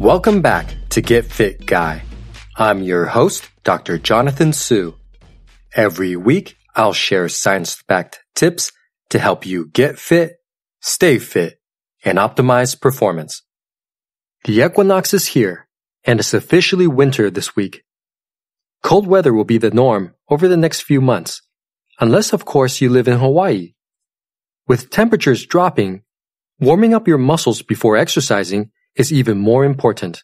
Welcome back to Get Fit Guy. I'm your host, Dr. Jonathan Su. Every week, I'll share science backed tips to help you get fit, stay fit, and optimize performance. The equinox is here, and it's officially winter this week. Cold weather will be the norm over the next few months, unless of course you live in Hawaii. With temperatures dropping, warming up your muscles before exercising is even more important.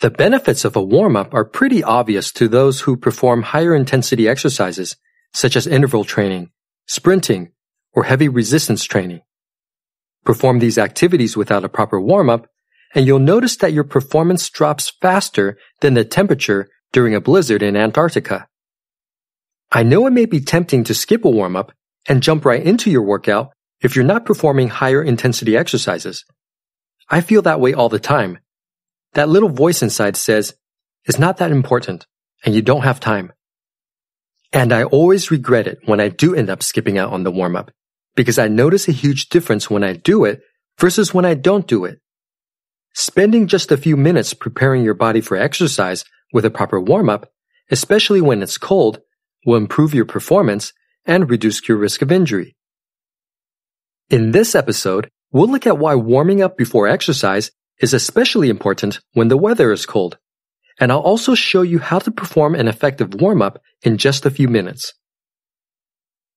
The benefits of a warm-up are pretty obvious to those who perform higher intensity exercises, such as interval training, sprinting, or heavy resistance training. Perform these activities without a proper warm-up, and you'll notice that your performance drops faster than the temperature during a blizzard in Antarctica. I know it may be tempting to skip a warm-up and jump right into your workout if you're not performing higher intensity exercises. I feel that way all the time. That little voice inside says, it's not that important, and you don't have time. And I always regret it when I do end up skipping out on the warm up, because I notice a huge difference when I do it versus when I don't do it. Spending just a few minutes preparing your body for exercise with a proper warm up, especially when it's cold, will improve your performance and reduce your risk of injury. In this episode, We'll look at why warming up before exercise is especially important when the weather is cold. And I'll also show you how to perform an effective warm up in just a few minutes.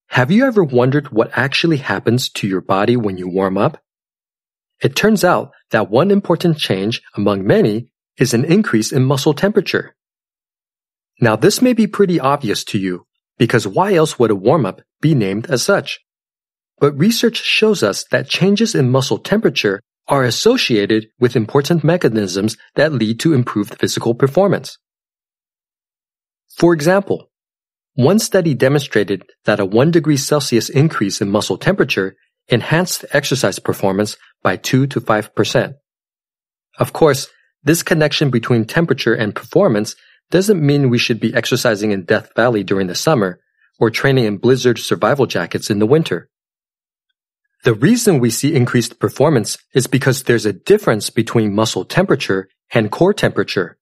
Have you ever wondered what actually happens to your body when you warm up? It turns out that one important change among many is an increase in muscle temperature. Now this may be pretty obvious to you because why else would a warm up be named as such? But research shows us that changes in muscle temperature are associated with important mechanisms that lead to improved physical performance. For example, one study demonstrated that a 1 degree Celsius increase in muscle temperature enhanced exercise performance by 2 to 5%. Of course, this connection between temperature and performance doesn't mean we should be exercising in Death Valley during the summer or training in blizzard survival jackets in the winter. The reason we see increased performance is because there's a difference between muscle temperature and core temperature.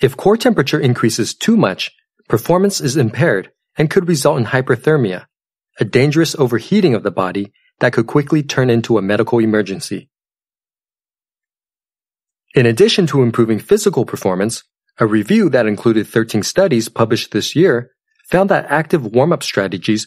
If core temperature increases too much, performance is impaired and could result in hyperthermia, a dangerous overheating of the body that could quickly turn into a medical emergency. In addition to improving physical performance, a review that included 13 studies published this year found that active warm-up strategies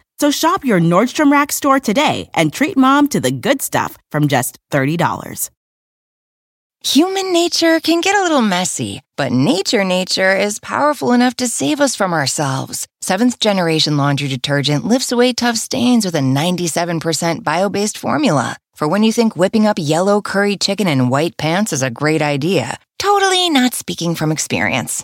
So shop your Nordstrom Rack store today and treat mom to the good stuff from just $30. Human nature can get a little messy, but nature nature is powerful enough to save us from ourselves. Seventh generation laundry detergent lifts away tough stains with a 97% bio based formula. For when you think whipping up yellow curry chicken in white pants is a great idea, totally not speaking from experience.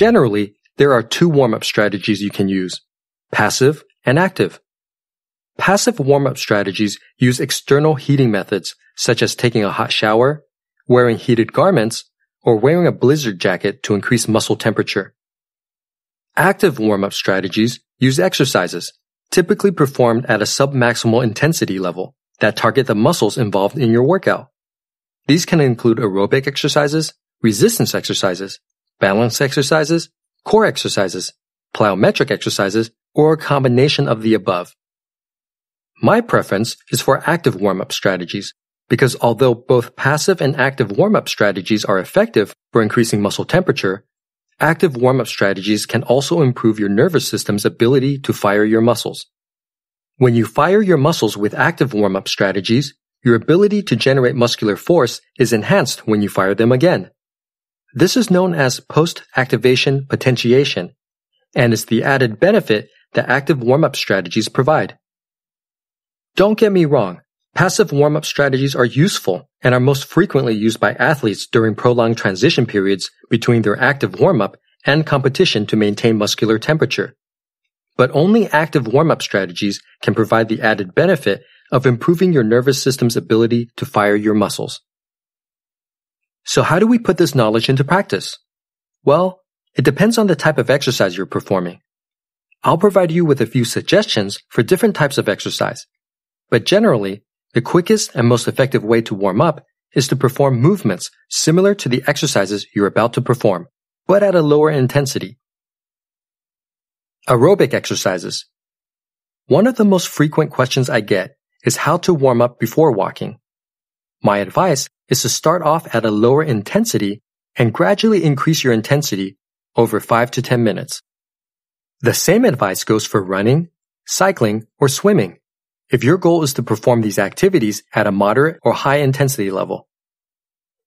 Generally, there are two warm-up strategies you can use, passive and active. Passive warm-up strategies use external heating methods such as taking a hot shower, wearing heated garments, or wearing a blizzard jacket to increase muscle temperature. Active warm-up strategies use exercises, typically performed at a submaximal intensity level, that target the muscles involved in your workout. These can include aerobic exercises, resistance exercises, balance exercises, core exercises, plyometric exercises, or a combination of the above. My preference is for active warm-up strategies because although both passive and active warm-up strategies are effective for increasing muscle temperature, active warm-up strategies can also improve your nervous system's ability to fire your muscles. When you fire your muscles with active warm-up strategies, your ability to generate muscular force is enhanced when you fire them again. This is known as post-activation potentiation and is the added benefit that active warm-up strategies provide. Don't get me wrong, passive warm-up strategies are useful and are most frequently used by athletes during prolonged transition periods between their active warm-up and competition to maintain muscular temperature. But only active warm-up strategies can provide the added benefit of improving your nervous system's ability to fire your muscles. So how do we put this knowledge into practice? Well, it depends on the type of exercise you're performing. I'll provide you with a few suggestions for different types of exercise. But generally, the quickest and most effective way to warm up is to perform movements similar to the exercises you're about to perform, but at a lower intensity. Aerobic exercises. One of the most frequent questions I get is how to warm up before walking. My advice is to start off at a lower intensity and gradually increase your intensity over 5 to 10 minutes. The same advice goes for running, cycling, or swimming if your goal is to perform these activities at a moderate or high intensity level.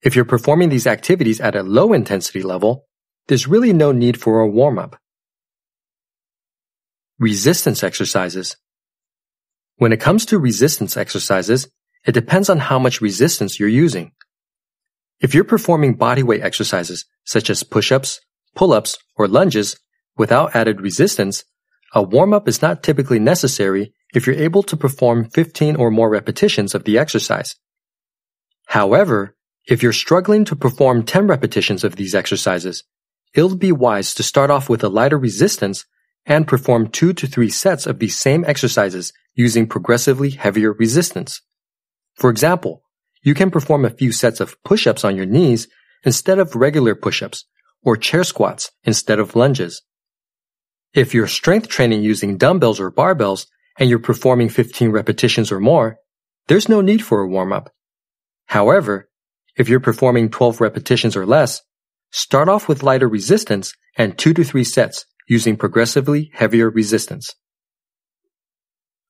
If you're performing these activities at a low intensity level, there's really no need for a warm up. Resistance exercises. When it comes to resistance exercises, it depends on how much resistance you're using. If you're performing bodyweight exercises such as push-ups, pull-ups, or lunges without added resistance, a warm-up is not typically necessary if you're able to perform 15 or more repetitions of the exercise. However, if you're struggling to perform 10 repetitions of these exercises, it'll be wise to start off with a lighter resistance and perform two to three sets of these same exercises using progressively heavier resistance. For example, you can perform a few sets of push-ups on your knees instead of regular push-ups or chair squats instead of lunges. If you're strength training using dumbbells or barbells and you're performing 15 repetitions or more, there's no need for a warm-up. However, if you're performing 12 repetitions or less, start off with lighter resistance and 2 to 3 sets using progressively heavier resistance.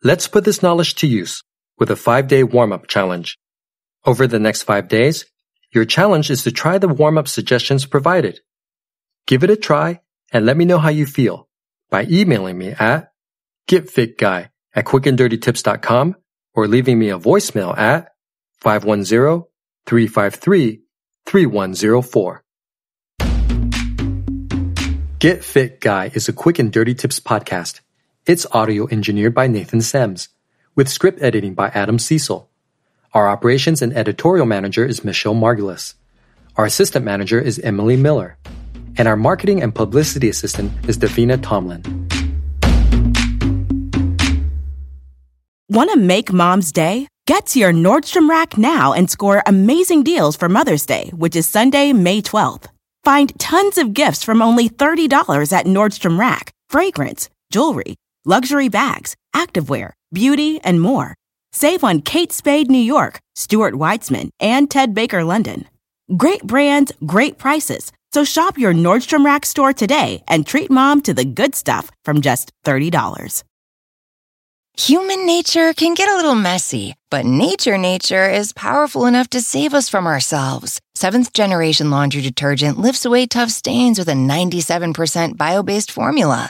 Let's put this knowledge to use with a 5-day warm-up challenge. Over the next 5 days, your challenge is to try the warm-up suggestions provided. Give it a try and let me know how you feel by emailing me at getfitguy at quickanddirtytips.com or leaving me a voicemail at 510-353-3104. Get Fit Guy is a quick and dirty tips podcast. It's audio engineered by Nathan Sems with script editing by Adam Cecil. Our operations and editorial manager is Michelle Margulis. Our assistant manager is Emily Miller. And our marketing and publicity assistant is Davina Tomlin. Want to make mom's day? Get to your Nordstrom Rack now and score amazing deals for Mother's Day, which is Sunday, May 12th. Find tons of gifts from only $30 at Nordstrom Rack fragrance, jewelry, luxury bags, activewear, beauty, and more. Save on Kate Spade New York, Stuart Weitzman, and Ted Baker London. Great brands, great prices. So shop your Nordstrom Rack store today and treat mom to the good stuff from just $30. Human nature can get a little messy, but nature nature is powerful enough to save us from ourselves. Seventh generation laundry detergent lifts away tough stains with a 97% bio based formula.